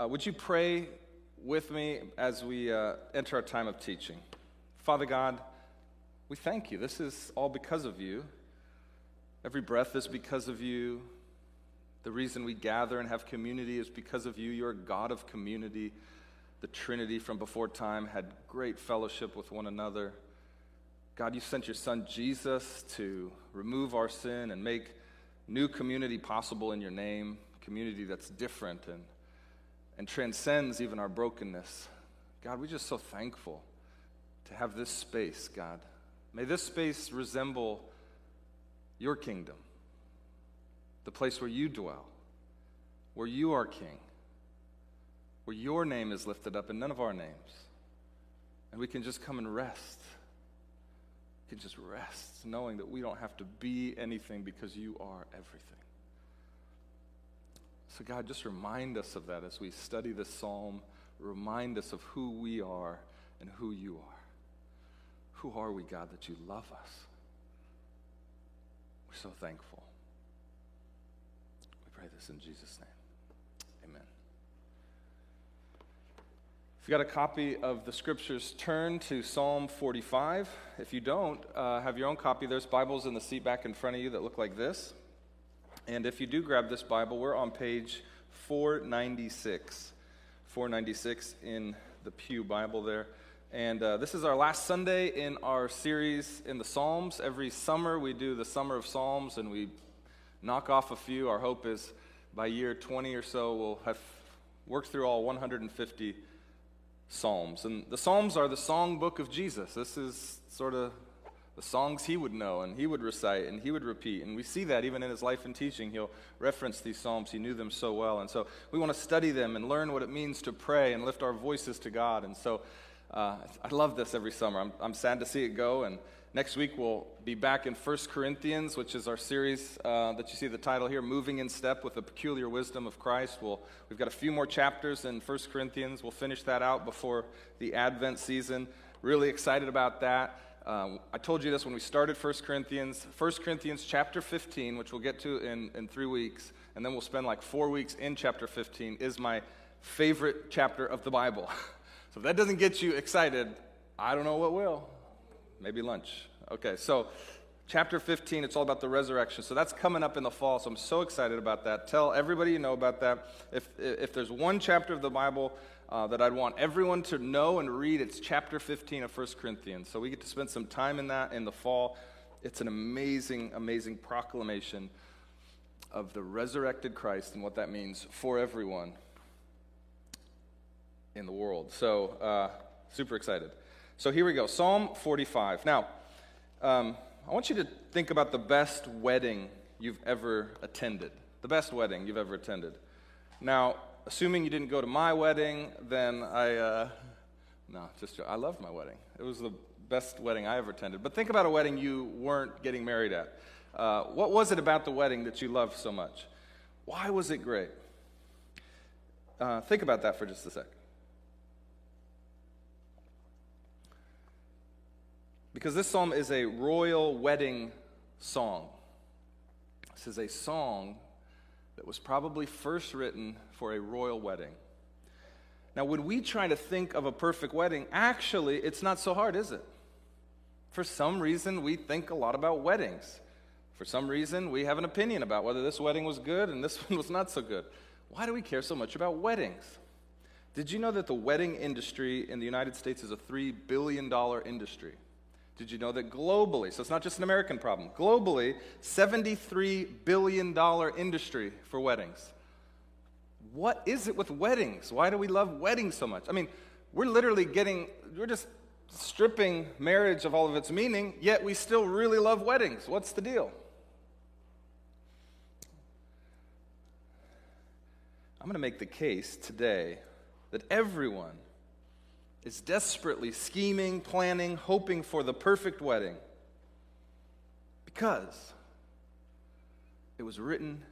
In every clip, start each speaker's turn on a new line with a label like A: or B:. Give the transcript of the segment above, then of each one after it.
A: Uh, would you pray with me as we uh, enter our time of teaching? Father God, we thank you. This is all because of you. Every breath is because of you. The reason we gather and have community is because of you. You're a God of community. The Trinity from before time had great fellowship with one another. God, you sent your son Jesus to remove our sin and make new community possible in your name, community that's different and and transcends even our brokenness. God, we're just so thankful to have this space, God. May this space resemble your kingdom, the place where you dwell, where you are king, where your name is lifted up and none of our names. And we can just come and rest. We can just rest knowing that we don't have to be anything because you are everything. So, God, just remind us of that as we study this psalm. Remind us of who we are and who you are. Who are we, God, that you love us? We're so thankful. We pray this in Jesus' name. Amen. If you got a copy of the scriptures, turn to Psalm 45. If you don't, uh, have your own copy. There's Bibles in the seat back in front of you that look like this. And if you do grab this Bible, we're on page 496. 496 in the Pew Bible there. And uh, this is our last Sunday in our series in the Psalms. Every summer we do the Summer of Psalms and we knock off a few. Our hope is by year 20 or so we'll have worked through all 150 Psalms. And the Psalms are the song book of Jesus. This is sort of the songs he would know and he would recite and he would repeat. And we see that even in his life and teaching. He'll reference these Psalms. He knew them so well. And so we want to study them and learn what it means to pray and lift our voices to God. And so uh, I love this every summer. I'm, I'm sad to see it go. And next week we'll be back in 1 Corinthians, which is our series uh, that you see the title here, Moving in Step with the Peculiar Wisdom of Christ. We'll, we've got a few more chapters in 1 Corinthians. We'll finish that out before the Advent season. Really excited about that. Um, I told you this when we started 1 Corinthians. 1 Corinthians chapter 15, which we'll get to in, in three weeks, and then we'll spend like four weeks in chapter 15, is my favorite chapter of the Bible. so if that doesn't get you excited, I don't know what will. Maybe lunch. Okay, so chapter 15, it's all about the resurrection. So that's coming up in the fall, so I'm so excited about that. Tell everybody you know about that. If, if there's one chapter of the Bible uh, that I'd want everyone to know and read. It's chapter 15 of 1 Corinthians. So we get to spend some time in that in the fall. It's an amazing, amazing proclamation of the resurrected Christ and what that means for everyone in the world. So, uh, super excited. So, here we go Psalm 45. Now, um, I want you to think about the best wedding you've ever attended. The best wedding you've ever attended. Now, assuming you didn't go to my wedding, then I, uh, no, just, I loved my wedding. It was the best wedding I ever attended. But think about a wedding you weren't getting married at. Uh, what was it about the wedding that you loved so much? Why was it great? Uh, think about that for just a sec. Because this psalm is a royal wedding song. This is a song that was probably first written for a royal wedding. Now, when we try to think of a perfect wedding, actually, it's not so hard, is it? For some reason, we think a lot about weddings. For some reason, we have an opinion about whether this wedding was good and this one was not so good. Why do we care so much about weddings? Did you know that the wedding industry in the United States is a $3 billion industry? Did you know that globally, so it's not just an American problem, globally, $73 billion industry for weddings? What is it with weddings? Why do we love weddings so much? I mean, we're literally getting, we're just stripping marriage of all of its meaning, yet we still really love weddings. What's the deal? I'm going to make the case today that everyone is desperately scheming, planning, hoping for the perfect wedding because it was written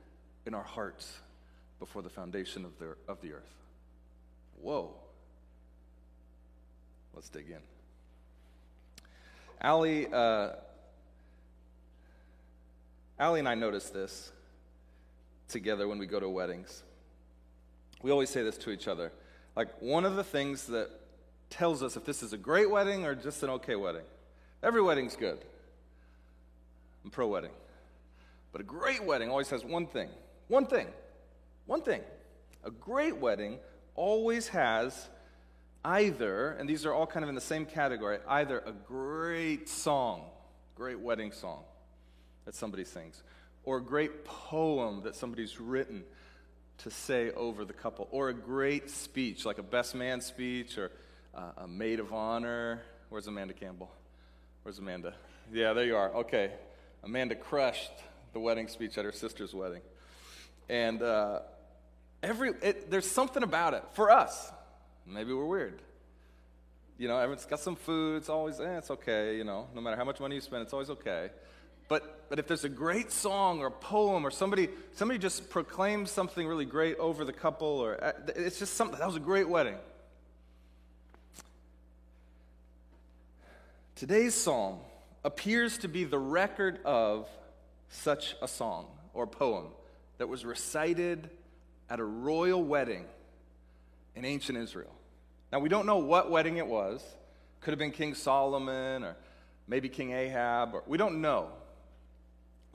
A: in our hearts before the foundation of the, of the earth. Whoa. Let's dig in. Allie, uh, Allie and I notice this together when we go to weddings. we always say this to each other. Like, one of the things that tells us if this is a great wedding or just an okay wedding. Every wedding's good. I'm pro wedding. But a great wedding always has one thing. One thing. One thing. A great wedding always has either, and these are all kind of in the same category, either a great song, great wedding song that somebody sings, or a great poem that somebody's written to say over the couple, or a great speech, like a best man speech or uh, a maid of honor. Where's Amanda Campbell? Where's Amanda? Yeah, there you are. Okay. Amanda crushed the wedding speech at her sister's wedding. And uh, every, it, there's something about it for us. Maybe we're weird. You know, everyone's got some food. It's always, eh, it's okay. You know, no matter how much money you spend, it's always okay. But, but if there's a great song or a poem or somebody, somebody just proclaims something really great over the couple, or uh, it's just something, that was a great wedding. Today's psalm appears to be the record of such a song or poem that was recited at a royal wedding in ancient Israel. Now, we don't know what wedding it was. Could have been King Solomon or maybe King Ahab, or we don't know.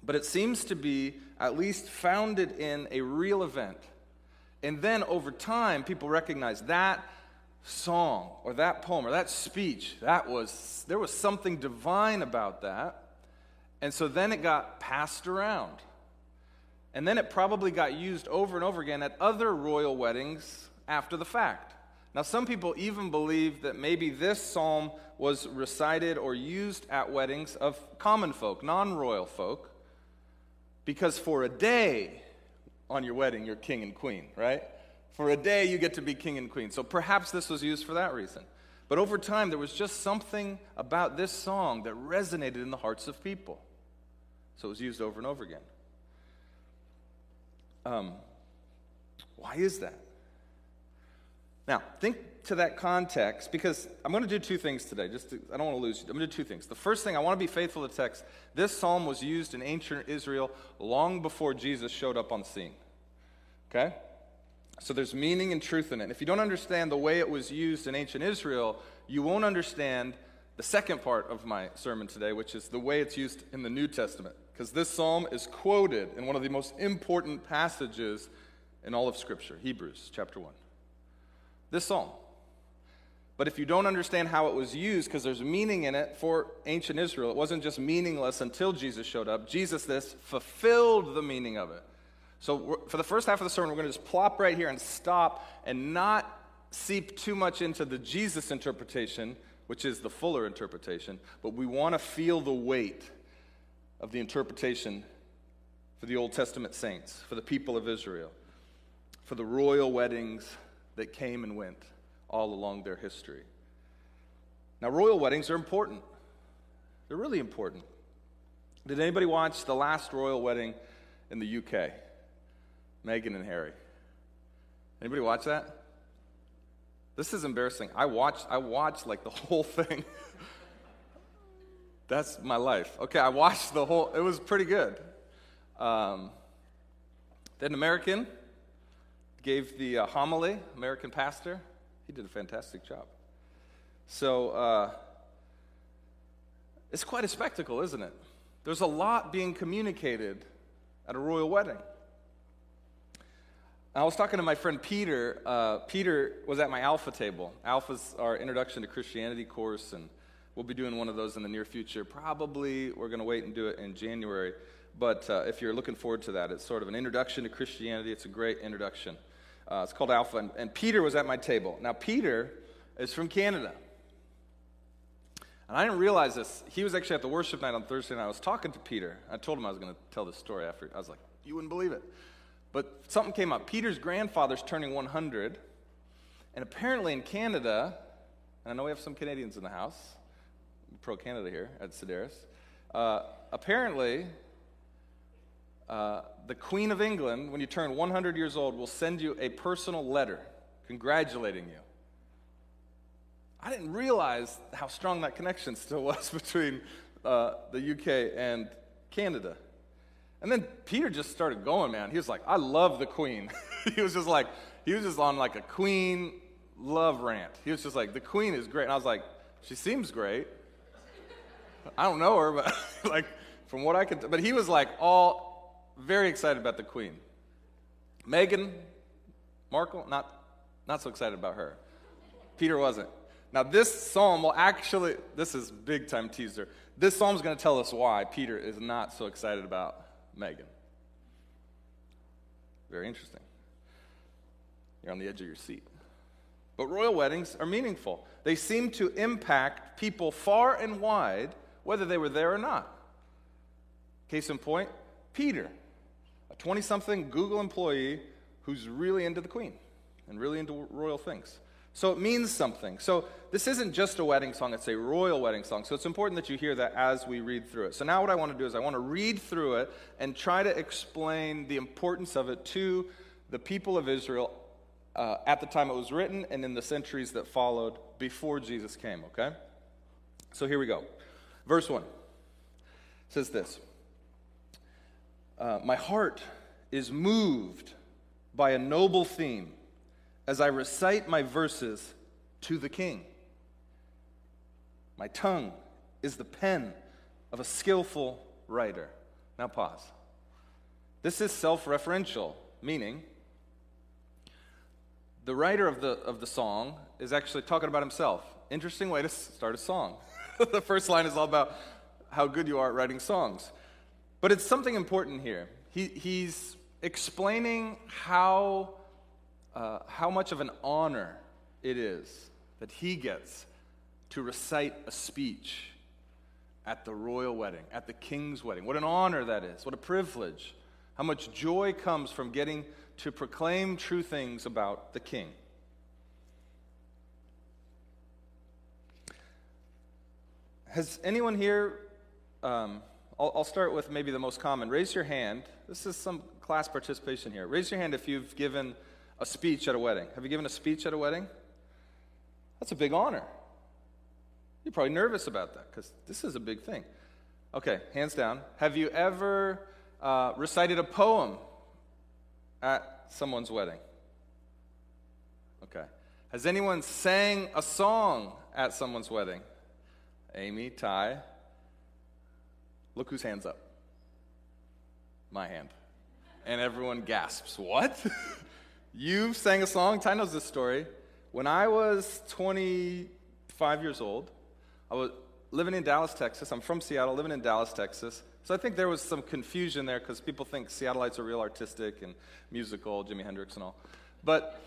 A: But it seems to be at least founded in a real event. And then over time, people recognize that song or that poem or that speech, that was, there was something divine about that. And so then it got passed around. And then it probably got used over and over again at other royal weddings after the fact. Now, some people even believe that maybe this psalm was recited or used at weddings of common folk, non royal folk, because for a day on your wedding, you're king and queen, right? For a day, you get to be king and queen. So perhaps this was used for that reason. But over time, there was just something about this song that resonated in the hearts of people. So it was used over and over again. Um, why is that? Now, think to that context because I'm going to do two things today. Just to, I don't want to lose you. I'm going to do two things. The first thing, I want to be faithful to text. This psalm was used in ancient Israel long before Jesus showed up on the scene. Okay? So there's meaning and truth in it. If you don't understand the way it was used in ancient Israel, you won't understand the second part of my sermon today, which is the way it's used in the New Testament. Because this psalm is quoted in one of the most important passages in all of Scripture, Hebrews chapter 1. This psalm. But if you don't understand how it was used, because there's meaning in it for ancient Israel, it wasn't just meaningless until Jesus showed up. Jesus, this, fulfilled the meaning of it. So, for the first half of the sermon, we're going to just plop right here and stop and not seep too much into the Jesus interpretation, which is the fuller interpretation, but we want to feel the weight of the interpretation for the Old Testament saints, for the people of Israel, for the royal weddings that came and went all along their history. Now, royal weddings are important. They're really important. Did anybody watch the last royal wedding in the UK? Meghan and Harry. Anybody watch that? This is embarrassing. I watched, I watched like the whole thing. That's my life. Okay, I watched the whole, it was pretty good. Um, then American gave the uh, homily, American pastor. He did a fantastic job. So uh, it's quite a spectacle, isn't it? There's a lot being communicated at a royal wedding. I was talking to my friend Peter. Uh, Peter was at my Alpha table. Alpha's our Introduction to Christianity course, and we'll be doing one of those in the near future. Probably we're going to wait and do it in January. But uh, if you're looking forward to that, it's sort of an introduction to Christianity. It's a great introduction. Uh, it's called Alpha, and, and Peter was at my table. Now, Peter is from Canada. And I didn't realize this. He was actually at the worship night on Thursday, and I was talking to Peter. I told him I was going to tell this story after. I was like, you wouldn't believe it. But something came up. Peter's grandfather's turning 100, and apparently in Canada, and I know we have some Canadians in the house, pro Canada here at Sedaris. Uh, apparently, uh, the Queen of England, when you turn 100 years old, will send you a personal letter congratulating you. I didn't realize how strong that connection still was between uh, the UK and Canada. And then Peter just started going, man. He was like, I love the queen. he was just like, he was just on like a queen love rant. He was just like, the queen is great. And I was like, she seems great. I don't know her, but like from what I could, but he was like all very excited about the queen. Meghan Markle, not, not so excited about her. Peter wasn't. Now, this psalm will actually, this is big time teaser. This psalm is going to tell us why Peter is not so excited about Meghan. Very interesting. You're on the edge of your seat. But royal weddings are meaningful. They seem to impact people far and wide, whether they were there or not. Case in point, Peter, a 20 something Google employee who's really into the queen and really into royal things. So it means something. So this isn't just a wedding song, it's a royal wedding song. So it's important that you hear that as we read through it. So now what I want to do is I want to read through it and try to explain the importance of it to the people of Israel uh, at the time it was written and in the centuries that followed before Jesus came, okay? So here we go. Verse 1 says this uh, My heart is moved by a noble theme as I recite my verses to the king. My tongue is the pen of a skillful writer. Now, pause. This is self referential, meaning the writer of the, of the song is actually talking about himself. Interesting way to start a song. the first line is all about how good you are at writing songs. But it's something important here. He, he's explaining how, uh, how much of an honor it is that he gets to recite a speech at the royal wedding, at the king's wedding. What an honor that is. What a privilege. How much joy comes from getting to proclaim true things about the king. Has anyone here, um, I'll, I'll start with maybe the most common. Raise your hand. This is some class participation here. Raise your hand if you've given a speech at a wedding. Have you given a speech at a wedding? That's a big honor. You're probably nervous about that because this is a big thing. Okay, hands down. Have you ever uh, recited a poem at someone's wedding? Okay. Has anyone sang a song at someone's wedding? Amy, Ty. Look whose hand's up. My hand and everyone gasps. What? you sang a song? Ty knows this story. When I was 25 years old, I was living in Dallas, Texas. I'm from Seattle, living in Dallas, Texas. So I think there was some confusion there because people think Seattleites are real artistic and musical, Jimi Hendrix and all. But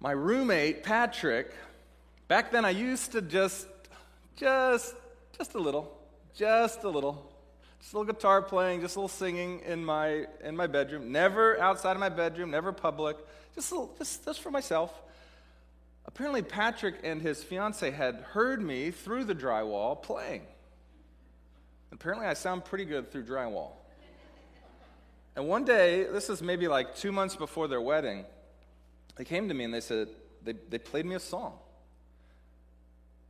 A: my roommate, Patrick, back then I used to just, just, just a little, just a little, just a little guitar playing, just a little singing in my, in my bedroom. Never outside of my bedroom, never public, just, little, just, just for myself. Apparently, Patrick and his fiance had heard me through the drywall playing. Apparently, I sound pretty good through drywall. And one day, this is maybe like two months before their wedding, they came to me and they said, they, they played me a song.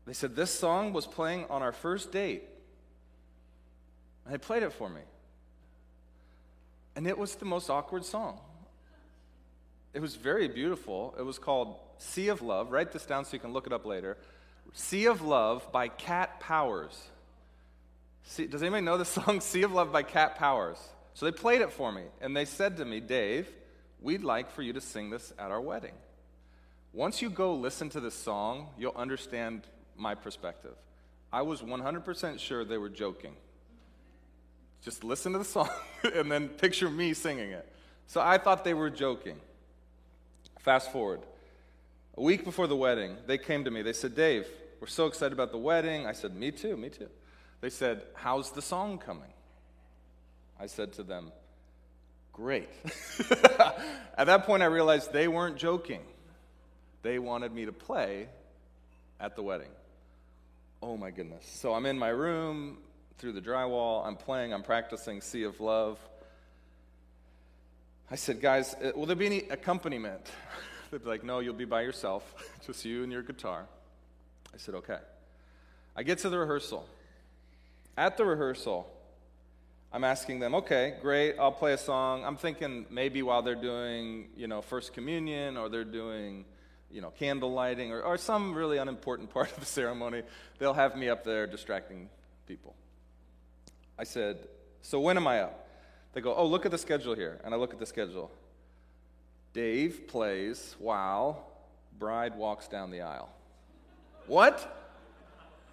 A: They said, This song was playing on our first date. And they played it for me. And it was the most awkward song. It was very beautiful. It was called Sea of Love. Write this down so you can look it up later. Sea of Love by Cat Powers. See, does anybody know the song Sea of Love by Cat Powers? So they played it for me, and they said to me, Dave, we'd like for you to sing this at our wedding. Once you go listen to this song, you'll understand my perspective. I was 100% sure they were joking. Just listen to the song and then picture me singing it. So I thought they were joking. Fast forward. A week before the wedding, they came to me. They said, Dave, we're so excited about the wedding. I said, Me too, me too. They said, How's the song coming? I said to them, Great. At that point, I realized they weren't joking. They wanted me to play at the wedding. Oh my goodness. So I'm in my room, through the drywall. I'm playing, I'm practicing Sea of Love. I said, guys, uh, will there be any accompaniment? They'd be like, no, you'll be by yourself, just you and your guitar. I said, okay. I get to the rehearsal. At the rehearsal, I'm asking them, okay, great, I'll play a song. I'm thinking maybe while they're doing, you know, First Communion or they're doing, you know, candle lighting or, or some really unimportant part of the ceremony, they'll have me up there distracting people. I said, so when am I up? They go, oh, look at the schedule here. And I look at the schedule. Dave plays while bride walks down the aisle. what?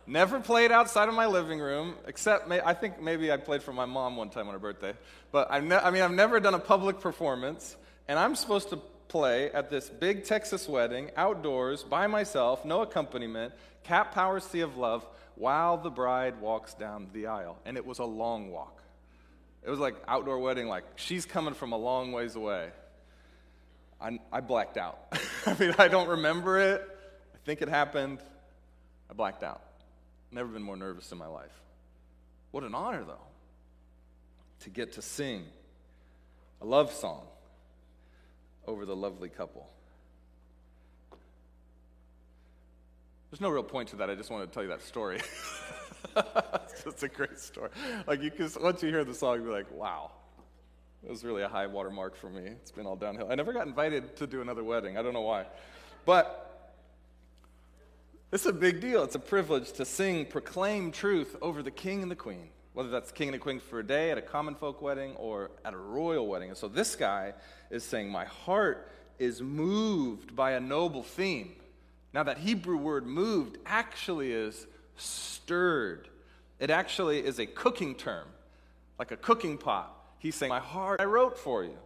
A: Never played outside of my living room, except may, I think maybe I played for my mom one time on her birthday. But I've ne- I mean, I've never done a public performance, and I'm supposed to play at this big Texas wedding, outdoors, by myself, no accompaniment, Cat Power Sea of Love, while the bride walks down the aisle. And it was a long walk. It was like outdoor wedding, like she's coming from a long ways away. I, I blacked out. I mean, I don't remember it. I think it happened. I blacked out. Never been more nervous in my life. What an honor, though, to get to sing a love song over the lovely couple. There's no real point to that. I just wanted to tell you that story. it's just a great story. Like you can, once you hear the song, you're like, wow, it was really a high water mark for me. It's been all downhill. I never got invited to do another wedding. I don't know why. But it's a big deal. It's a privilege to sing, proclaim truth over the king and the queen, whether that's king and the queen for a day at a common folk wedding or at a royal wedding. And so this guy is saying, My heart is moved by a noble theme. Now, that Hebrew word moved actually is stirred, it actually is a cooking term, like a cooking pot. He's saying, My heart I wrote for you.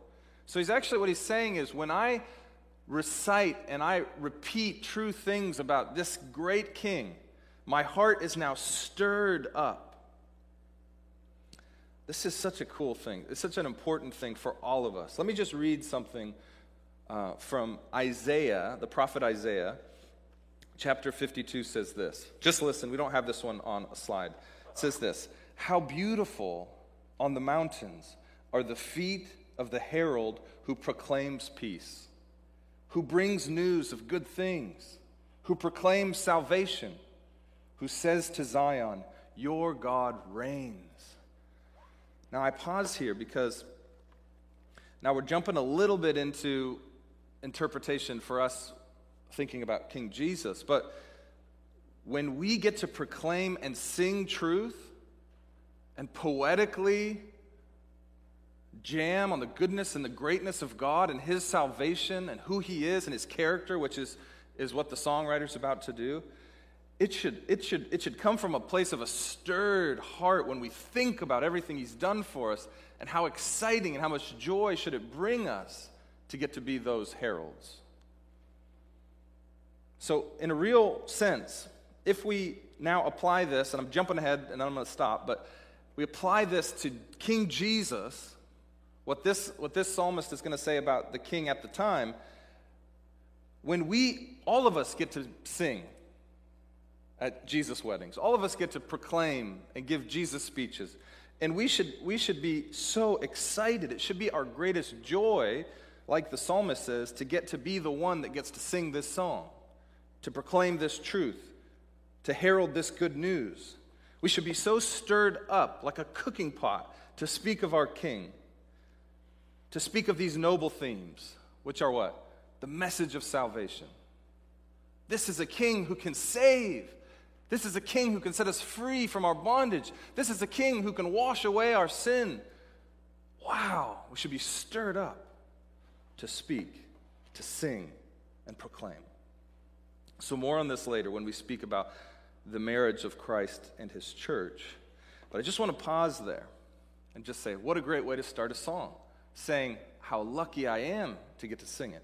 A: So he's actually, what he's saying is, when I recite and I repeat true things about this great king, my heart is now stirred up. This is such a cool thing. It's such an important thing for all of us. Let me just read something uh, from Isaiah, the prophet Isaiah. Chapter 52 says this. Just listen, we don't have this one on a slide. It says this How beautiful on the mountains are the feet of the herald who proclaims peace, who brings news of good things, who proclaims salvation, who says to Zion, Your God reigns. Now, I pause here because now we're jumping a little bit into interpretation for us thinking about King Jesus, but when we get to proclaim and sing truth and poetically jam on the goodness and the greatness of God and His salvation and who He is and His character, which is, is what the songwriter's about to do, it should, it, should, it should come from a place of a stirred heart when we think about everything He's done for us and how exciting and how much joy should it bring us to get to be those heralds. So, in a real sense, if we now apply this, and I'm jumping ahead and I'm going to stop, but we apply this to King Jesus what this, what this psalmist is going to say about the king at the time, when we, all of us get to sing at Jesus' weddings, all of us get to proclaim and give Jesus speeches. And we should, we should be so excited. It should be our greatest joy, like the psalmist says, to get to be the one that gets to sing this song, to proclaim this truth, to herald this good news. We should be so stirred up, like a cooking pot, to speak of our King to speak of these noble themes, which are what? The message of salvation. This is a king who can save. This is a king who can set us free from our bondage. This is a king who can wash away our sin. Wow, we should be stirred up to speak, to sing, and proclaim. So, more on this later when we speak about the marriage of Christ and his church. But I just want to pause there and just say, what a great way to start a song saying how lucky I am to get to sing it.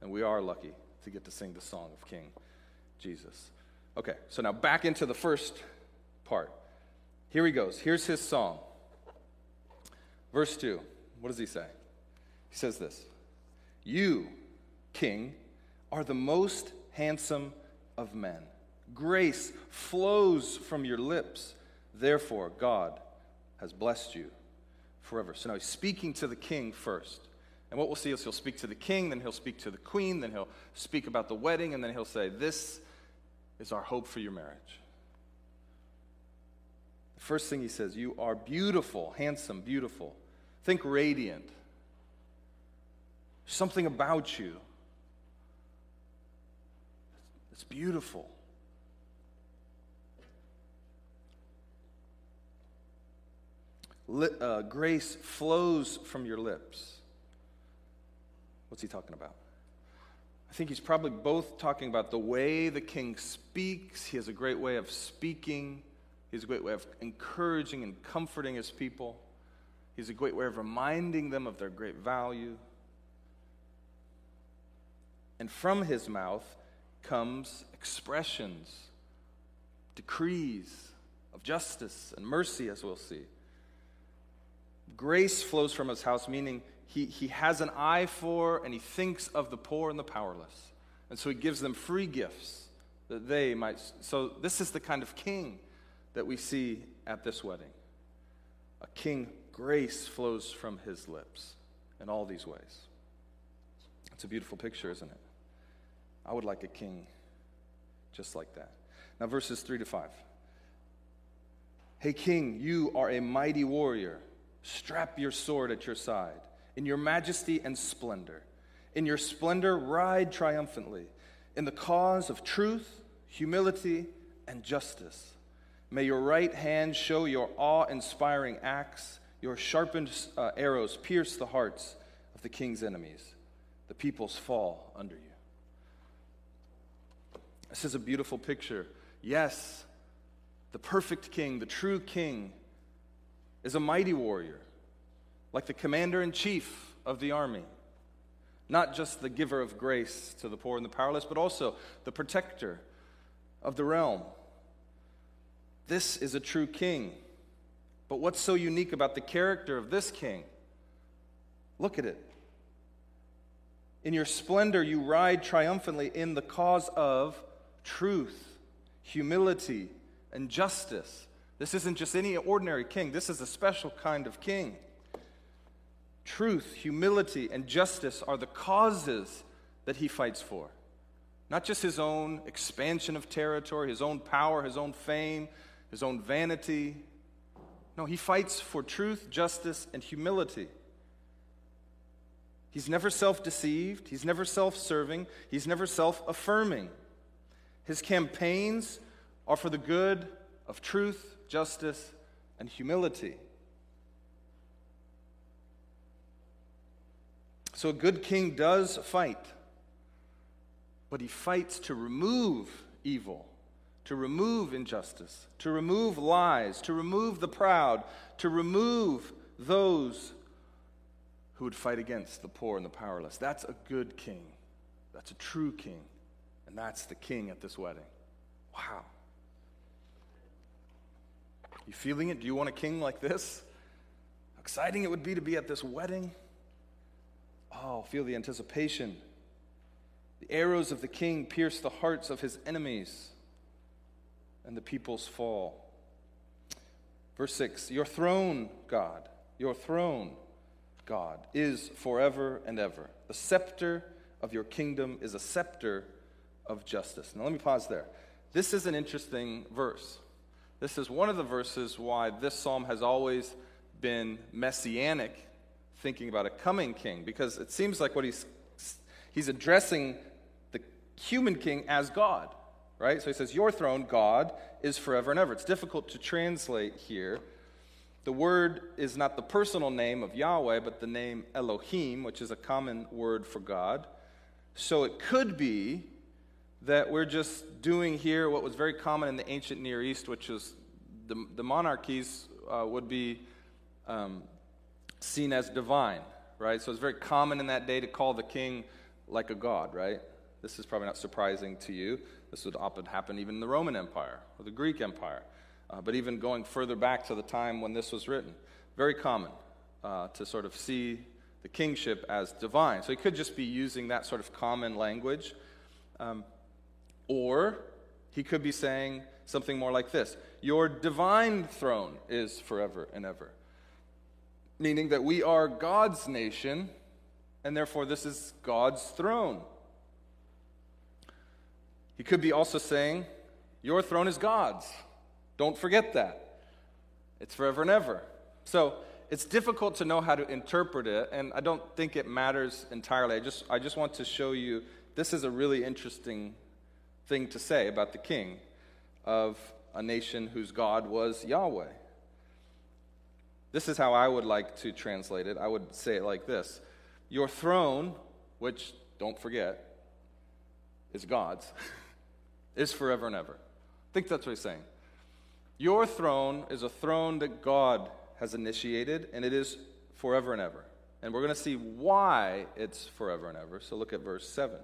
A: And we are lucky to get to sing the song of King Jesus. Okay, so now back into the first part. Here he goes. Here's his song. Verse 2. What does he say? He says this You, King, are the most handsome of men. Grace flows from your lips. Therefore, God has blessed you forever. So now he's speaking to the king first. And what we'll see is he'll speak to the king, then he'll speak to the queen, then he'll speak about the wedding, and then he'll say, This is our hope for your marriage. The First thing he says, You are beautiful, handsome, beautiful. Think radiant. Something about you. It's beautiful. uh, grace flows from your lips. What's he talking about? I think he's probably both talking about the way the king speaks. He has a great way of speaking, he has a great way of encouraging and comforting his people. He has a great way of reminding them of their great value. And from his mouth comes expressions, decrees of justice and mercy, as we'll see. Grace flows from his house, meaning he, he has an eye for and he thinks of the poor and the powerless. And so he gives them free gifts that they might. So, this is the kind of king that we see at this wedding. A king, grace flows from his lips in all these ways. It's a beautiful picture, isn't it? I would like a king just like that. Now, verses 3 to 5. Hey, king, you are a mighty warrior. Strap your sword at your side. In your majesty and splendor. In your splendor, ride triumphantly. In the cause of truth, humility, and justice. May your right hand show your awe inspiring acts. Your sharpened uh, arrows pierce the hearts of the king's enemies. The peoples fall under you. This is a beautiful picture. Yes, the perfect king, the true king, is a mighty warrior, like the commander in chief of the army. Not just the giver of grace to the poor and the powerless, but also the protector of the realm. This is a true king. But what's so unique about the character of this king? Look at it. In your splendor, you ride triumphantly in the cause of truth, humility, and justice. This isn't just any ordinary king, this is a special kind of king. Truth, humility, and justice are the causes that he fights for. Not just his own expansion of territory, his own power, his own fame, his own vanity. No, he fights for truth, justice, and humility. He's never self deceived, he's never self serving, he's never self affirming. His campaigns are for the good of truth, justice, and humility. So a good king does fight, but he fights to remove evil, to remove injustice, to remove lies, to remove the proud, to remove those who would fight against the poor and the powerless. That's a good king. That's a true king. And that's the king at this wedding. Wow. You feeling it? Do you want a king like this? How exciting it would be to be at this wedding. Oh, feel the anticipation. The arrows of the king pierce the hearts of his enemies, and the peoples fall. Verse 6 Your throne, God, your throne, God, is forever and ever. The scepter of your kingdom is a scepter of justice. Now, let me pause there. This is an interesting verse. This is one of the verses why this psalm has always been messianic, thinking about a coming king, because it seems like what he's he's addressing the human king as God, right? So he says, Your throne, God, is forever and ever. It's difficult to translate here. The word is not the personal name of Yahweh, but the name Elohim, which is a common word for God. So it could be that we're just doing here what was very common in the ancient Near East, which is the, the monarchies uh, would be um, seen as divine, right? So it's very common in that day to call the king like a god, right? This is probably not surprising to you. This would often happen even in the Roman Empire or the Greek Empire. Uh, but even going further back to the time when this was written, very common uh, to sort of see the kingship as divine. So he could just be using that sort of common language. Um, or he could be saying something more like this Your divine throne is forever and ever. Meaning that we are God's nation, and therefore this is God's throne. He could be also saying, Your throne is God's. Don't forget that. it's forever and ever. So it's difficult to know how to interpret it, and I don't think it matters entirely. I just, I just want to show you this is a really interesting thing to say about the king of a nation whose God was Yahweh. This is how I would like to translate it. I would say it like this Your throne, which, don't forget, is God's, is forever and ever. I think that's what he's saying. Your throne is a throne that God has initiated, and it is forever and ever. And we're going to see why it's forever and ever. So look at verse 7.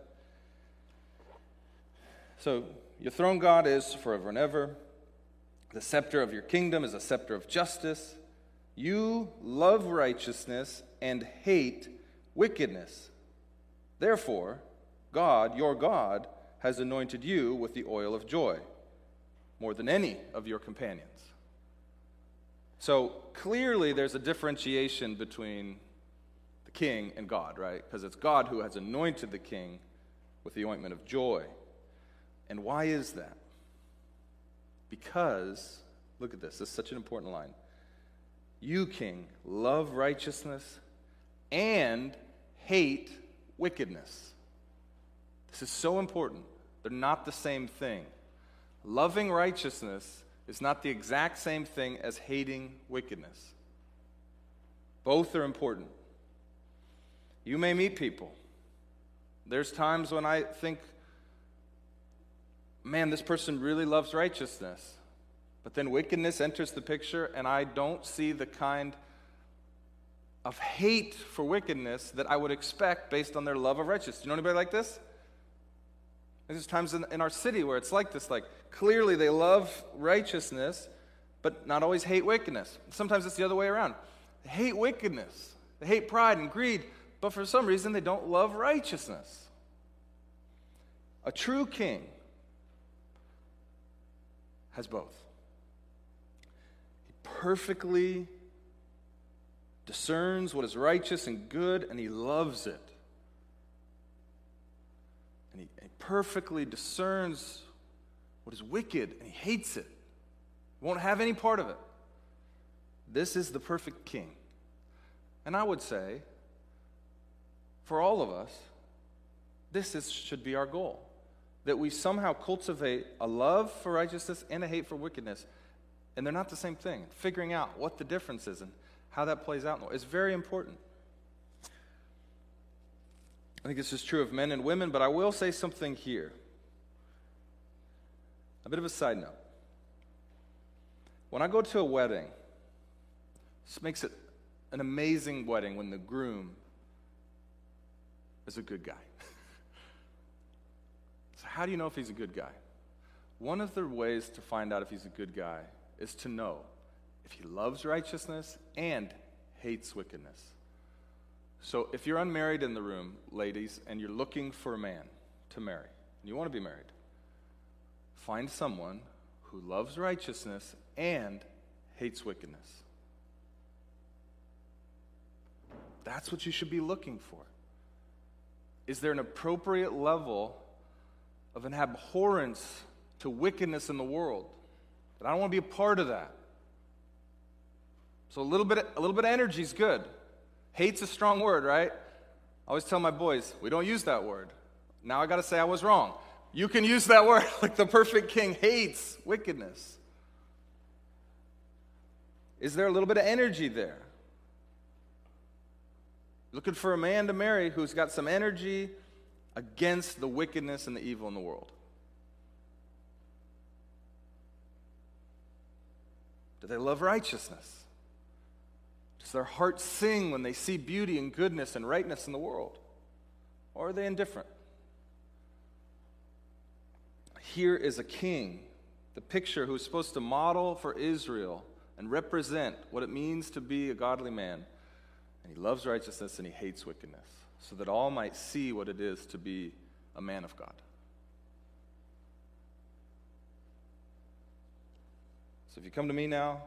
A: So, your throne, God, is forever and ever. The scepter of your kingdom is a scepter of justice. You love righteousness and hate wickedness. Therefore, God, your God, has anointed you with the oil of joy more than any of your companions. So clearly, there's a differentiation between the king and God, right? Because it's God who has anointed the king with the ointment of joy. And why is that? Because, look at this, this is such an important line. You, king, love righteousness and hate wickedness. This is so important. They're not the same thing. Loving righteousness is not the exact same thing as hating wickedness. Both are important. You may meet people. There's times when I think, man, this person really loves righteousness. But then wickedness enters the picture, and I don't see the kind of hate for wickedness that I would expect based on their love of righteousness. Do you know anybody like this? There's times in, in our city where it's like this like, clearly they love righteousness, but not always hate wickedness. Sometimes it's the other way around. They hate wickedness, they hate pride and greed, but for some reason they don't love righteousness. A true king has both. He perfectly discerns what is righteous and good, and he loves it and he, he perfectly discerns what is wicked and he hates it. Won't have any part of it. This is the perfect king. And I would say, for all of us, this is, should be our goal. That we somehow cultivate a love for righteousness and a hate for wickedness. And they're not the same thing. Figuring out what the difference is and how that plays out is very important. I think this is true of men and women, but I will say something here. A bit of a side note. When I go to a wedding, this makes it an amazing wedding when the groom is a good guy. so, how do you know if he's a good guy? One of the ways to find out if he's a good guy is to know if he loves righteousness and hates wickedness. So if you're unmarried in the room, ladies, and you're looking for a man to marry, and you want to be married, find someone who loves righteousness and hates wickedness. That's what you should be looking for. Is there an appropriate level of an abhorrence to wickedness in the world? But I don't want to be a part of that. So a little bit, a little bit of energy is good. Hate's a strong word, right? I always tell my boys, we don't use that word. Now I got to say I was wrong. You can use that word like the perfect king hates wickedness. Is there a little bit of energy there? Looking for a man to marry who's got some energy against the wickedness and the evil in the world. Do they love righteousness? Does their heart sing when they see beauty and goodness and rightness in the world? Or are they indifferent? Here is a king, the picture who's supposed to model for Israel and represent what it means to be a godly man. And he loves righteousness and he hates wickedness, so that all might see what it is to be a man of God. So if you come to me now,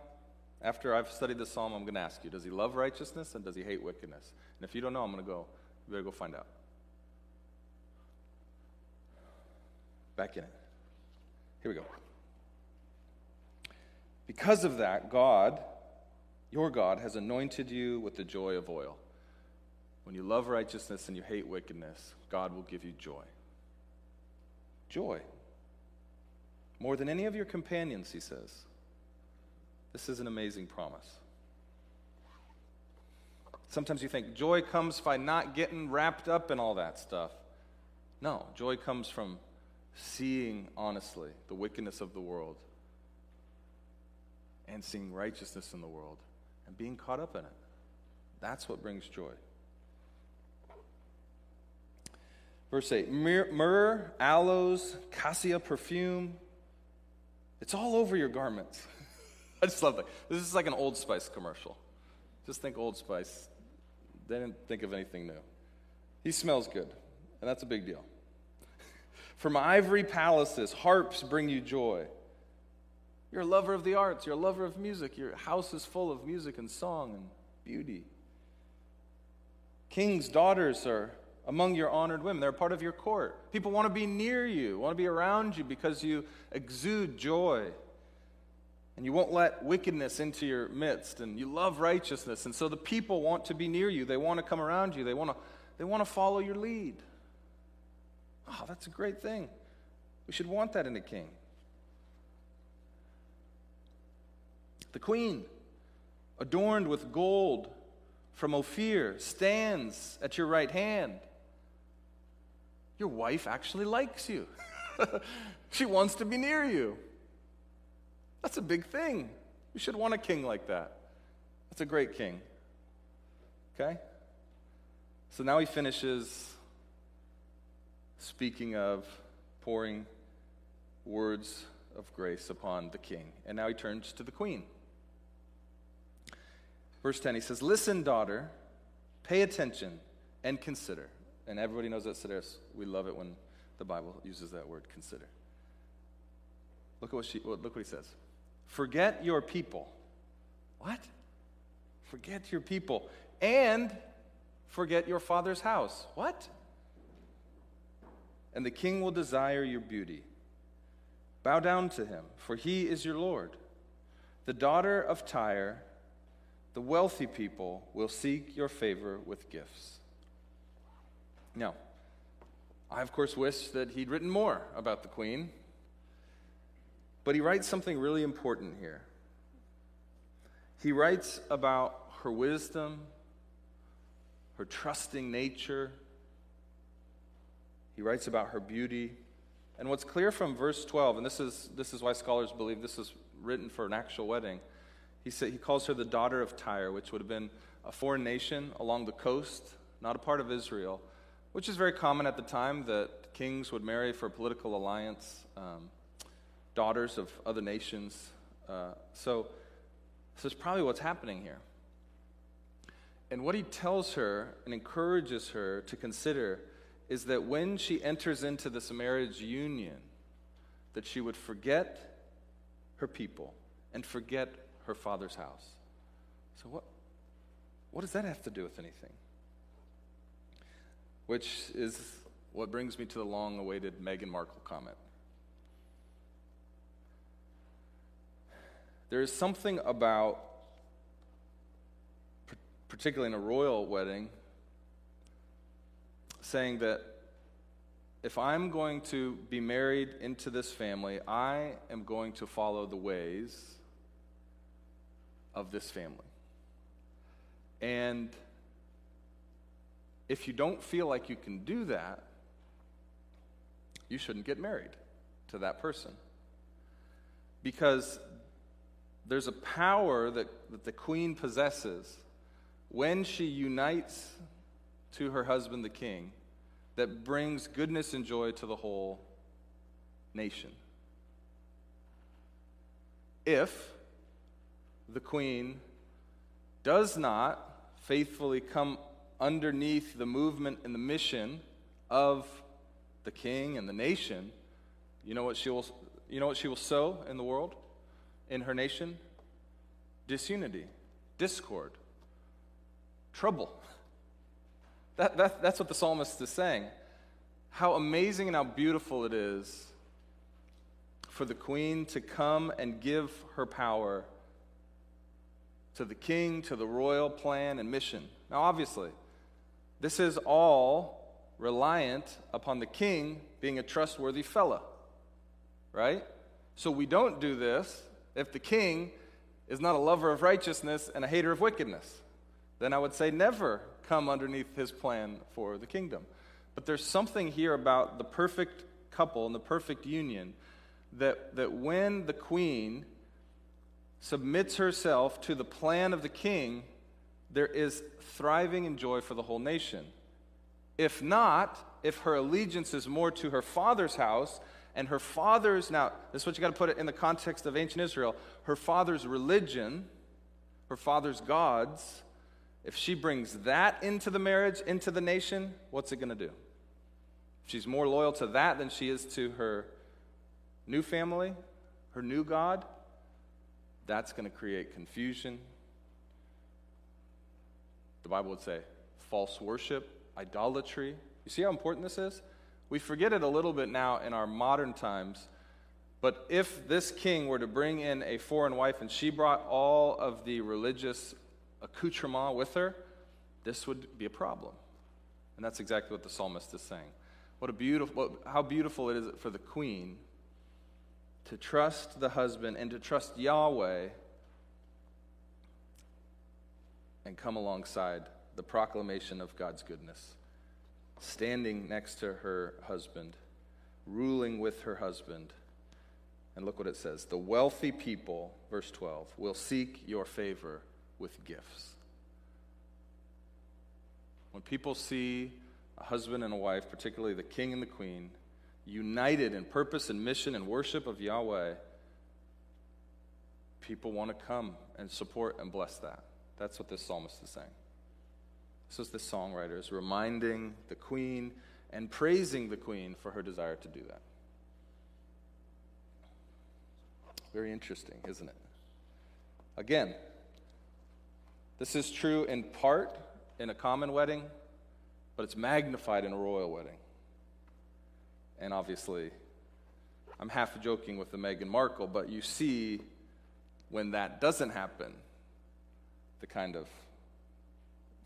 A: after I've studied this psalm, I'm going to ask you does he love righteousness and does he hate wickedness? And if you don't know, I'm going to go. You better go find out. Back in it. Here we go. Because of that, God your God has anointed you with the joy of oil. When you love righteousness and you hate wickedness, God will give you joy. Joy. More than any of your companions, he says. This is an amazing promise. Sometimes you think joy comes by not getting wrapped up in all that stuff. No, joy comes from seeing honestly the wickedness of the world and seeing righteousness in the world and being caught up in it. That's what brings joy. Verse 8 myrrh, aloes, cassia perfume. It's all over your garments. I just love that. This is like an Old Spice commercial. Just think Old Spice. They didn't think of anything new. He smells good, and that's a big deal. From ivory palaces, harps bring you joy. You're a lover of the arts, you're a lover of music. Your house is full of music and song and beauty. King's daughters are among your honored women. They're part of your court. People want to be near you, want to be around you because you exude joy. And you won't let wickedness into your midst, and you love righteousness. And so the people want to be near you. They want to come around you. They want to, they want to follow your lead. Oh, that's a great thing. We should want that in a king. The queen, adorned with gold from Ophir, stands at your right hand. Your wife actually likes you. she wants to be near you. That's a big thing. You should want a king like that. That's a great king. Okay? So now he finishes speaking of pouring words of grace upon the king. And now he turns to the queen. Verse 10, he says, Listen, daughter, pay attention and consider. And everybody knows that Sedaris. We love it when the Bible uses that word, consider. Look at what, she, look what he says. Forget your people. What? Forget your people. And forget your father's house. What? And the king will desire your beauty. Bow down to him, for he is your Lord. The daughter of Tyre, the wealthy people, will seek your favor with gifts. Now, I, of course, wish that he'd written more about the queen, but he writes something really important here. He writes about her wisdom, her trusting nature. He writes about her beauty. And what's clear from verse 12, and this is, this is why scholars believe this is written for an actual wedding, he, said, he calls her the daughter of Tyre, which would have been a foreign nation along the coast, not a part of Israel which is very common at the time that kings would marry for political alliance um, daughters of other nations. Uh, so, this is probably what's happening here. And what he tells her and encourages her to consider is that when she enters into this marriage union, that she would forget her people and forget her father's house. So, what, what does that have to do with anything? which is what brings me to the long awaited Meghan Markle comment. There is something about, particularly in a royal wedding, saying that if I'm going to be married into this family, I am going to follow the ways of this family. And if you don't feel like you can do that, you shouldn't get married to that person. Because there's a power that, that the queen possesses when she unites to her husband, the king, that brings goodness and joy to the whole nation. If the queen does not faithfully come underneath the movement and the mission of the king and the nation, you know what she will, you know what she will sow in the world, in her nation? Disunity, discord, trouble. That, that, that's what the psalmist is saying. How amazing and how beautiful it is for the queen to come and give her power to the king, to the royal plan and mission. Now, obviously, this is all reliant upon the king being a trustworthy fellow, right? So we don't do this if the king is not a lover of righteousness and a hater of wickedness. Then I would say never come underneath his plan for the kingdom. But there's something here about the perfect couple and the perfect union that, that when the queen submits herself to the plan of the king, there is thriving and joy for the whole nation. If not, if her allegiance is more to her father's house and her father's, now, this is what you got to put it in the context of ancient Israel, her father's religion, her father's gods, if she brings that into the marriage, into the nation, what's it going to do? She's more loyal to that than she is to her new family, her new God, that's going to create confusion. The Bible would say false worship, idolatry. You see how important this is? We forget it a little bit now in our modern times. But if this king were to bring in a foreign wife and she brought all of the religious accoutrement with her, this would be a problem. And that's exactly what the psalmist is saying. What a beautiful, how beautiful it is for the queen to trust the husband and to trust Yahweh and come alongside the proclamation of God's goodness, standing next to her husband, ruling with her husband. And look what it says The wealthy people, verse 12, will seek your favor with gifts. When people see a husband and a wife, particularly the king and the queen, united in purpose and mission and worship of Yahweh, people want to come and support and bless that. That's what this psalmist is saying. This is the songwriter is reminding the queen and praising the queen for her desire to do that. Very interesting, isn't it? Again, this is true in part in a common wedding, but it's magnified in a royal wedding. And obviously, I'm half joking with the Meghan Markle, but you see when that doesn't happen, the kind of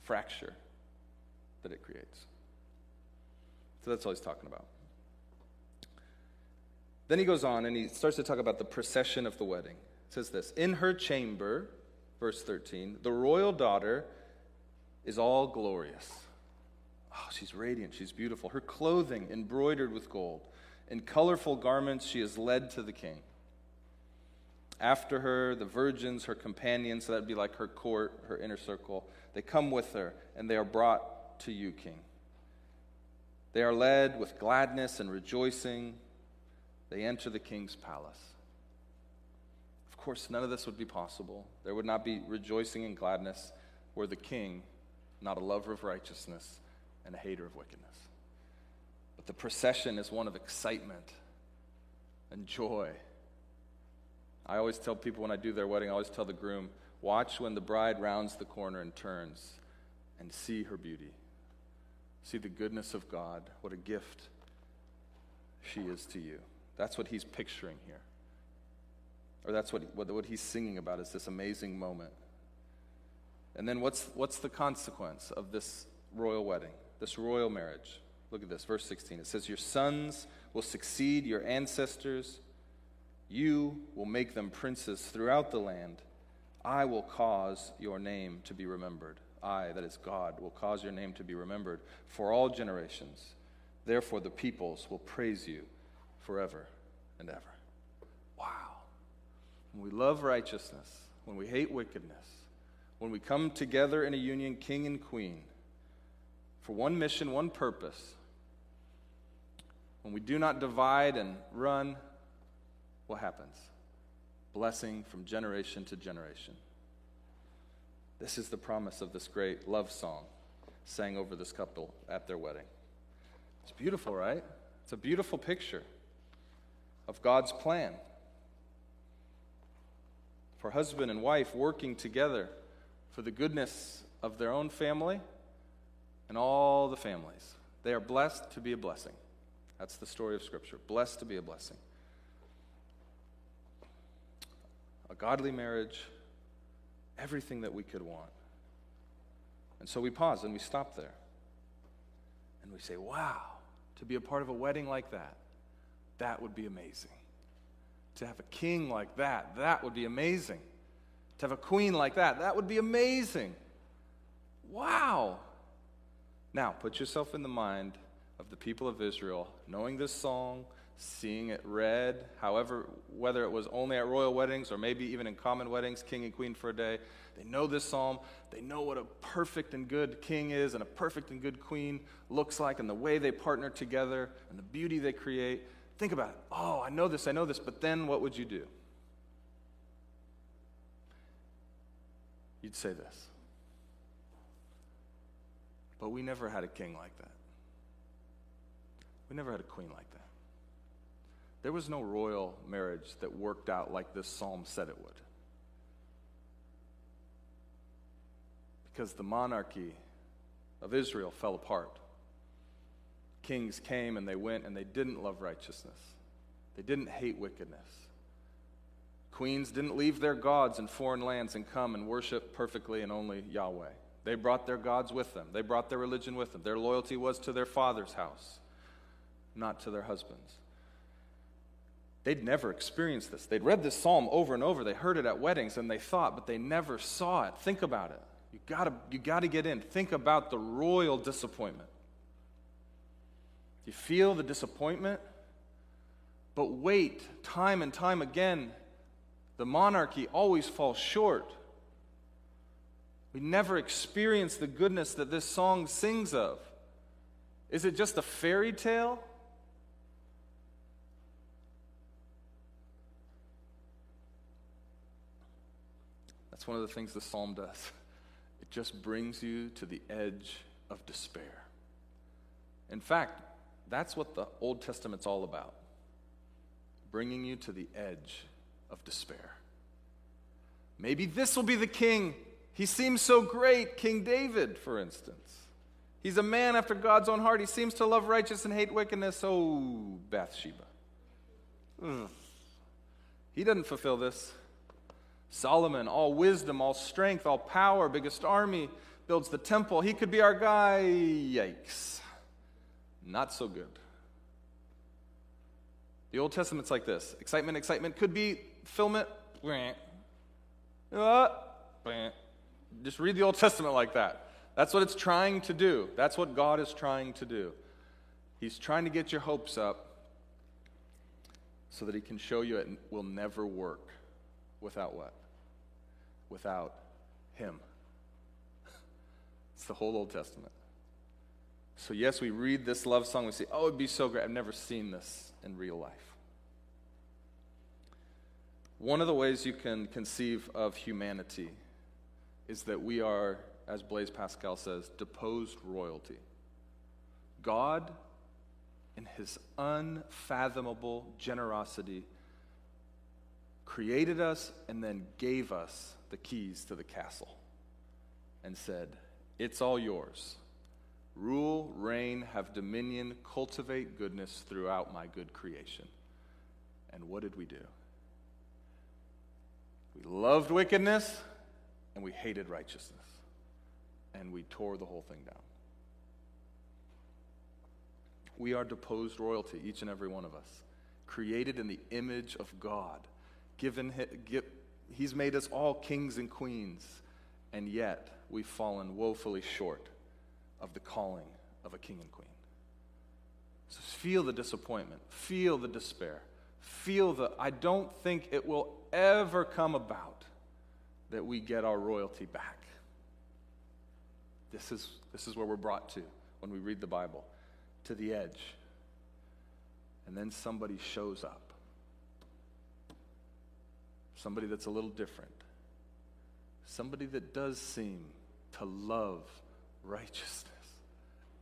A: fracture that it creates. So that's all he's talking about. Then he goes on and he starts to talk about the procession of the wedding. It says this In her chamber, verse 13, the royal daughter is all glorious. Oh, she's radiant, she's beautiful. Her clothing embroidered with gold. In colorful garments, she is led to the king. After her, the virgins, her companions, so that'd be like her court, her inner circle, they come with her and they are brought to you, king. They are led with gladness and rejoicing. They enter the king's palace Of course, none of this would be possible. There would not be rejoicing and gladness were the king not a lover of righteousness and a hater of wickedness. But the procession is one of excitement and joy. I always tell people when I do their wedding, I always tell the groom, watch when the bride rounds the corner and turns and see her beauty. See the goodness of God. What a gift she is to you. That's what he's picturing here. Or that's what, what, what he's singing about is this amazing moment. And then what's, what's the consequence of this royal wedding, this royal marriage? Look at this, verse 16. It says, Your sons will succeed your ancestors. You will make them princes throughout the land. I will cause your name to be remembered. I, that is God, will cause your name to be remembered for all generations. Therefore, the peoples will praise you forever and ever. Wow. When we love righteousness, when we hate wickedness, when we come together in a union, king and queen, for one mission, one purpose, when we do not divide and run, what happens? Blessing from generation to generation. This is the promise of this great love song sang over this couple at their wedding. It's beautiful, right? It's a beautiful picture of God's plan for husband and wife working together for the goodness of their own family and all the families. They are blessed to be a blessing. That's the story of Scripture. Blessed to be a blessing. A godly marriage everything that we could want. And so we pause and we stop there. And we say, wow, to be a part of a wedding like that, that would be amazing. To have a king like that, that would be amazing. To have a queen like that, that would be amazing. Wow. Now, put yourself in the mind of the people of Israel, knowing this song, seeing it read, however, whether it was only at royal weddings or maybe even in common weddings, king and queen for a day. They know this psalm. They know what a perfect and good king is and a perfect and good queen looks like and the way they partner together and the beauty they create. Think about it. Oh, I know this, I know this, but then what would you do? You'd say this. But we never had a king like that. We never had a queen like that. There was no royal marriage that worked out like this psalm said it would. Because the monarchy of Israel fell apart. Kings came and they went and they didn't love righteousness, they didn't hate wickedness. Queens didn't leave their gods in foreign lands and come and worship perfectly and only Yahweh. They brought their gods with them. They brought their religion with them. Their loyalty was to their father's house, not to their husband's. They'd never experienced this. They'd read this psalm over and over. They heard it at weddings and they thought, but they never saw it. Think about it. You gotta, you gotta get in. Think about the royal disappointment. You feel the disappointment? But wait, time and time again, the monarchy always falls short. We never experience the goodness that this song sings of. Is it just a fairy tale? That's one of the things the psalm does. It just brings you to the edge of despair. In fact, that's what the Old Testament's all about bringing you to the edge of despair. Maybe this will be the king. He seems so great, King David, for instance. He's a man after God's own heart. He seems to love righteousness and hate wickedness. Oh, Bathsheba. Ugh. He doesn't fulfill this. Solomon, all wisdom, all strength, all power, biggest army, builds the temple. He could be our guy. Yikes. Not so good. The Old Testament's like this excitement, excitement could be fulfillment. Uh, just read the Old Testament like that. That's what it's trying to do. That's what God is trying to do. He's trying to get your hopes up so that He can show you it will never work without what? without Him. It's the whole Old Testament. So, yes, we read this love song, we say, oh, it'd be so great. I've never seen this in real life. One of the ways you can conceive of humanity is that we are, as Blaise Pascal says, deposed royalty. God, in his unfathomable generosity, created us and then gave us the keys to the castle and said, It's all yours. Rule, reign, have dominion, cultivate goodness throughout my good creation. And what did we do? We loved wickedness and we hated righteousness. And we tore the whole thing down. We are deposed royalty, each and every one of us, created in the image of God, given, He's made us all kings and queens, and yet we've fallen woefully short of the calling of a king and queen. So feel the disappointment, feel the despair, feel the I don't think it will ever come about that we get our royalty back. This is, this is where we're brought to when we read the Bible to the edge. And then somebody shows up somebody that's a little different, somebody that does seem to love righteousness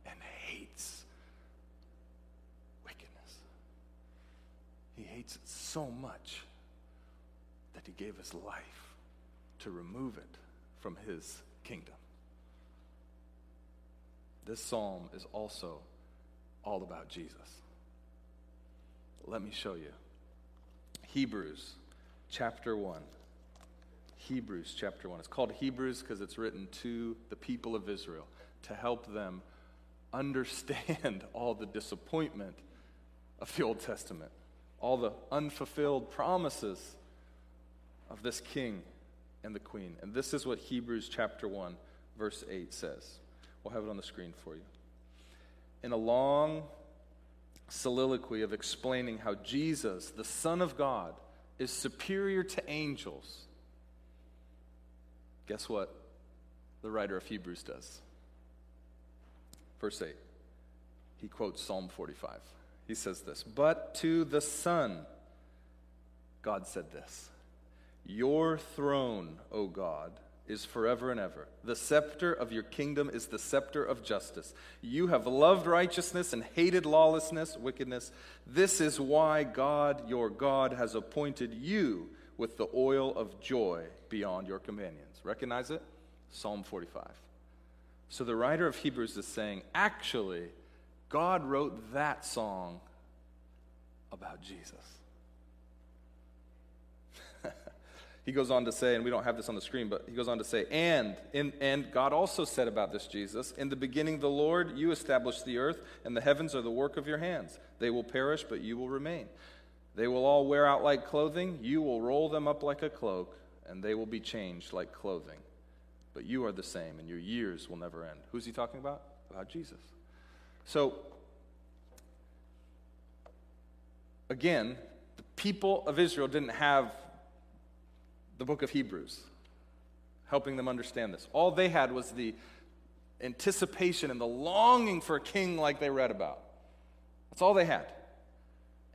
A: and hates wickedness. He hates it so much that he gave his life to remove it from his kingdom. This psalm is also all about Jesus. Let me show you. Hebrews chapter 1. Hebrews chapter 1. It's called Hebrews because it's written to the people of Israel to help them understand all the disappointment of the Old Testament, all the unfulfilled promises of this king and the queen. And this is what Hebrews chapter 1, verse 8 says. We'll have it on the screen for you. In a long soliloquy of explaining how Jesus, the Son of God, is superior to angels, guess what the writer of Hebrews does? Verse 8. He quotes Psalm 45. He says this But to the Son, God said this Your throne, O God, is forever and ever. The scepter of your kingdom is the scepter of justice. You have loved righteousness and hated lawlessness, wickedness. This is why God, your God, has appointed you with the oil of joy beyond your companions. Recognize it? Psalm 45. So the writer of Hebrews is saying, actually, God wrote that song about Jesus. He goes on to say, and we don't have this on the screen, but he goes on to say, and, in, and God also said about this Jesus, in the beginning, the Lord, you established the earth, and the heavens are the work of your hands. They will perish, but you will remain. They will all wear out like clothing. You will roll them up like a cloak, and they will be changed like clothing. But you are the same, and your years will never end. Who's he talking about? About Jesus. So, again, the people of Israel didn't have the book of Hebrews helping them understand this. All they had was the anticipation and the longing for a king like they read about. That's all they had.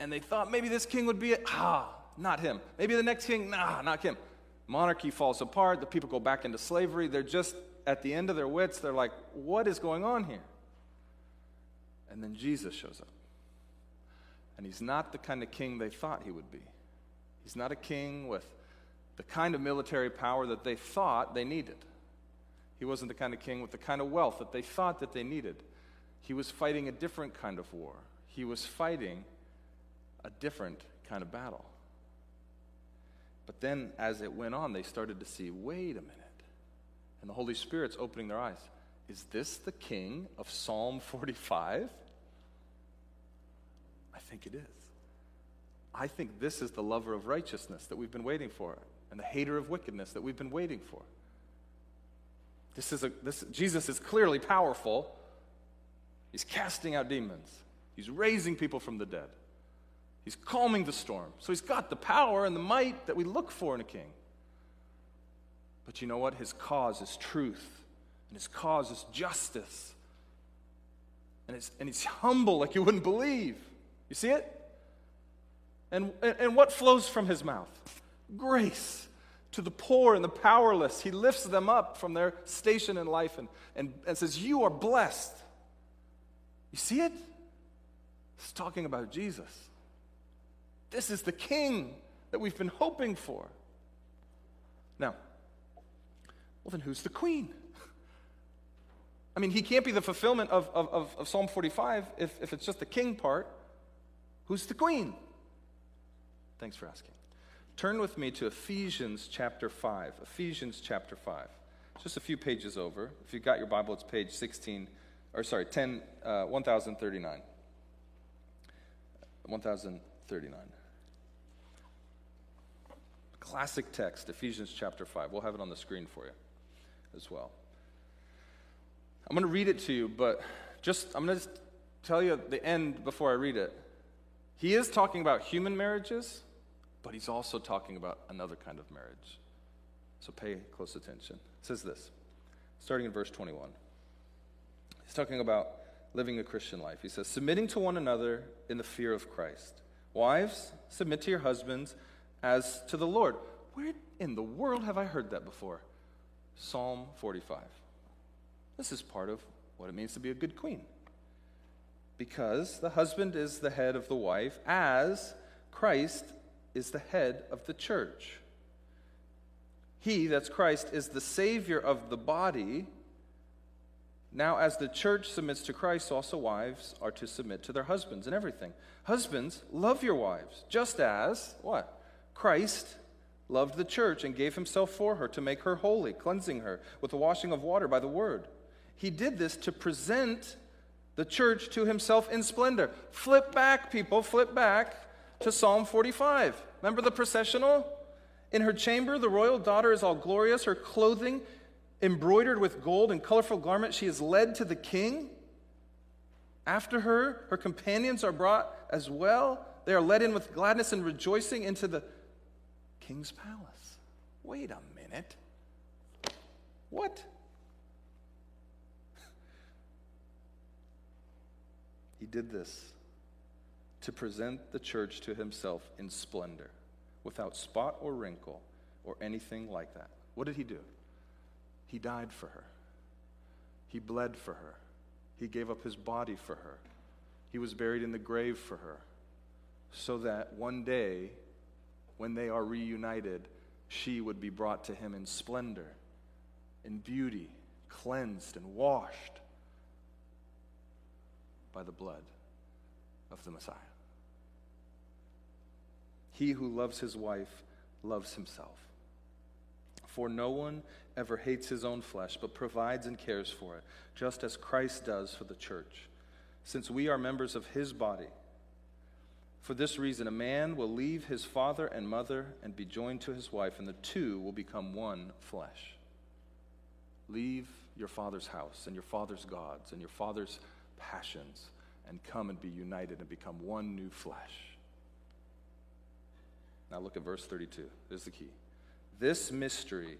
A: And they thought maybe this king would be it. Ah, not him. Maybe the next king, nah, not him. Monarchy falls apart. The people go back into slavery. They're just at the end of their wits. They're like, what is going on here? And then Jesus shows up. And he's not the kind of king they thought he would be. He's not a king with the kind of military power that they thought they needed. He wasn't the kind of king with the kind of wealth that they thought that they needed. He was fighting a different kind of war. He was fighting a different kind of battle. But then, as it went on, they started to see wait a minute. And the Holy Spirit's opening their eyes. Is this the king of Psalm 45? I think it is. I think this is the lover of righteousness that we've been waiting for and the hater of wickedness that we've been waiting for. This is a, this, Jesus is clearly powerful. He's casting out demons, he's raising people from the dead, he's calming the storm. So he's got the power and the might that we look for in a king. But you know what? His cause is truth, and his cause is justice. And, it's, and he's humble like you wouldn't believe. You see it? And, and what flows from his mouth? Grace to the poor and the powerless. He lifts them up from their station in life and, and, and says, You are blessed. You see it? It's talking about Jesus. This is the king that we've been hoping for. Now, well, then who's the queen? I mean, he can't be the fulfillment of, of, of, Psalm 45 if, if it's just the king part. Who's the queen? Thanks for asking. Turn with me to Ephesians chapter 5. Ephesians chapter 5. Just a few pages over. If you've got your Bible, it's page 16, or sorry, 10, uh, 1039. 1039. Classic text, Ephesians chapter 5. We'll have it on the screen for you as well. I'm going to read it to you, but just, I'm going to tell you the end before I read it. He is talking about human marriages but he's also talking about another kind of marriage. So pay close attention. It says this, starting in verse 21. He's talking about living a Christian life. He says, submitting to one another in the fear of Christ. Wives, submit to your husbands as to the Lord. Where in the world have I heard that before? Psalm 45. This is part of what it means to be a good queen. Because the husband is the head of the wife, as Christ is the head of the church. He, that's Christ, is the Savior of the body. Now, as the church submits to Christ, also wives are to submit to their husbands and everything. Husbands, love your wives, just as, what? Christ loved the church and gave himself for her to make her holy, cleansing her with the washing of water by the word. He did this to present the church to himself in splendor. Flip back, people, flip back to Psalm 45. Remember the processional? In her chamber, the royal daughter is all glorious, her clothing embroidered with gold and colorful garments. She is led to the king. After her, her companions are brought as well. They are led in with gladness and rejoicing into the king's palace. Wait a minute. What? he did this to present the church to himself in splendor, without spot or wrinkle or anything like that. What did he do? He died for her. He bled for her. He gave up his body for her. He was buried in the grave for her. So that one day, when they are reunited, she would be brought to him in splendor, in beauty, cleansed and washed by the blood of the Messiah. He who loves his wife loves himself. For no one ever hates his own flesh, but provides and cares for it, just as Christ does for the church, since we are members of his body. For this reason, a man will leave his father and mother and be joined to his wife, and the two will become one flesh. Leave your father's house and your father's gods and your father's passions and come and be united and become one new flesh. Now look at verse 32. This is the key. This mystery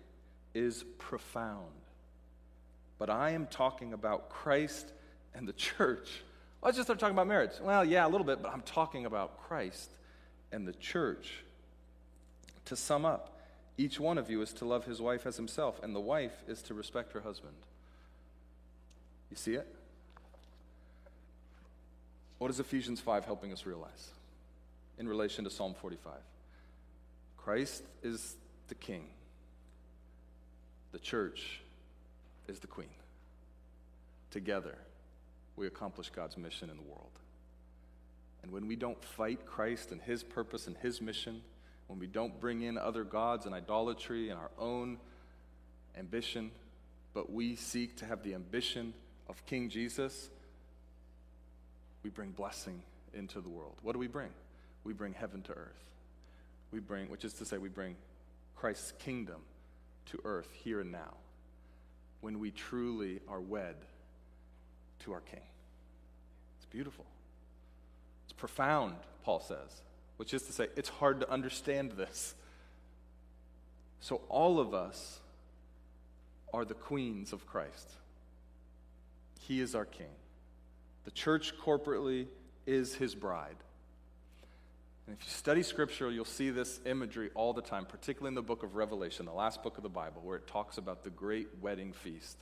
A: is profound. But I am talking about Christ and the church. Let's just start talking about marriage. Well, yeah, a little bit, but I'm talking about Christ and the church. To sum up, each one of you is to love his wife as himself, and the wife is to respect her husband. You see it? What is Ephesians 5 helping us realize in relation to Psalm 45? Christ is the king, the church is the queen. Together, we accomplish God's mission in the world. And when we don't fight Christ and his purpose and his mission, when we don't bring in other gods and idolatry and our own ambition, but we seek to have the ambition of King Jesus, we bring blessing into the world. What do we bring? We bring heaven to earth. We bring, which is to say, we bring Christ's kingdom to earth here and now when we truly are wed to our King. It's beautiful. It's profound, Paul says, which is to say, it's hard to understand this. So, all of us are the queens of Christ. He is our King. The church corporately is his bride. And if you study scripture, you'll see this imagery all the time, particularly in the book of Revelation, the last book of the Bible, where it talks about the great wedding feast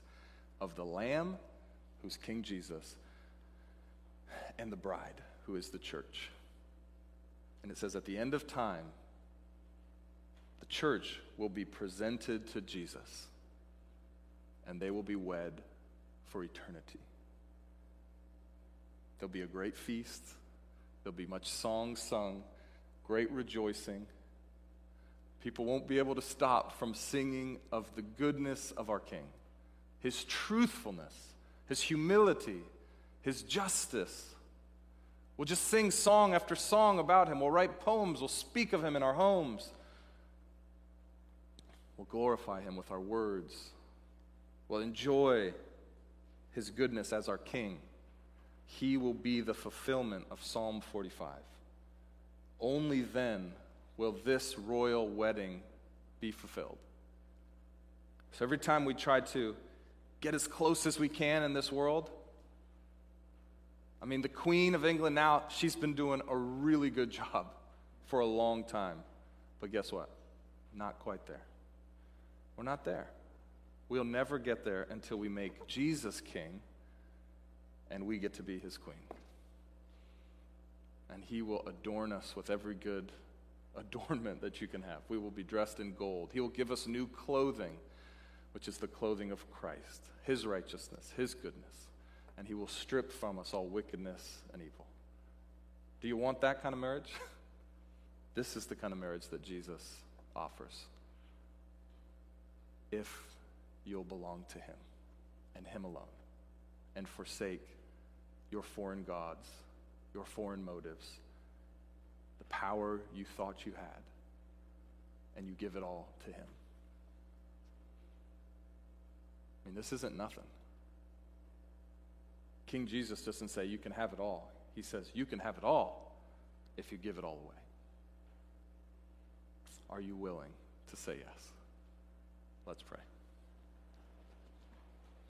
A: of the Lamb, who's King Jesus, and the bride, who is the church. And it says at the end of time, the church will be presented to Jesus, and they will be wed for eternity. There'll be a great feast. There'll be much song sung great rejoicing. People won't be able to stop from singing of the goodness of our King, his truthfulness, his humility, his justice. We'll just sing song after song about him. We'll write poems. We'll speak of him in our homes. We'll glorify him with our words. We'll enjoy his goodness as our King. He will be the fulfillment of Psalm 45. Only then will this royal wedding be fulfilled. So every time we try to get as close as we can in this world, I mean, the Queen of England now, she's been doing a really good job for a long time. But guess what? Not quite there. We're not there. We'll never get there until we make Jesus king and we get to be his queen and he will adorn us with every good adornment that you can have. We will be dressed in gold. He will give us new clothing, which is the clothing of Christ, his righteousness, his goodness, and he will strip from us all wickedness and evil. Do you want that kind of marriage? this is the kind of marriage that Jesus offers. If you'll belong to Him and Him alone and forsake your foreign gods, your foreign motives, the power you thought you had, and you give it all to Him. I mean, this isn't nothing. King Jesus doesn't say you can have it all. He says you can have it all if you give it all away. Are you willing to say yes? Let's pray.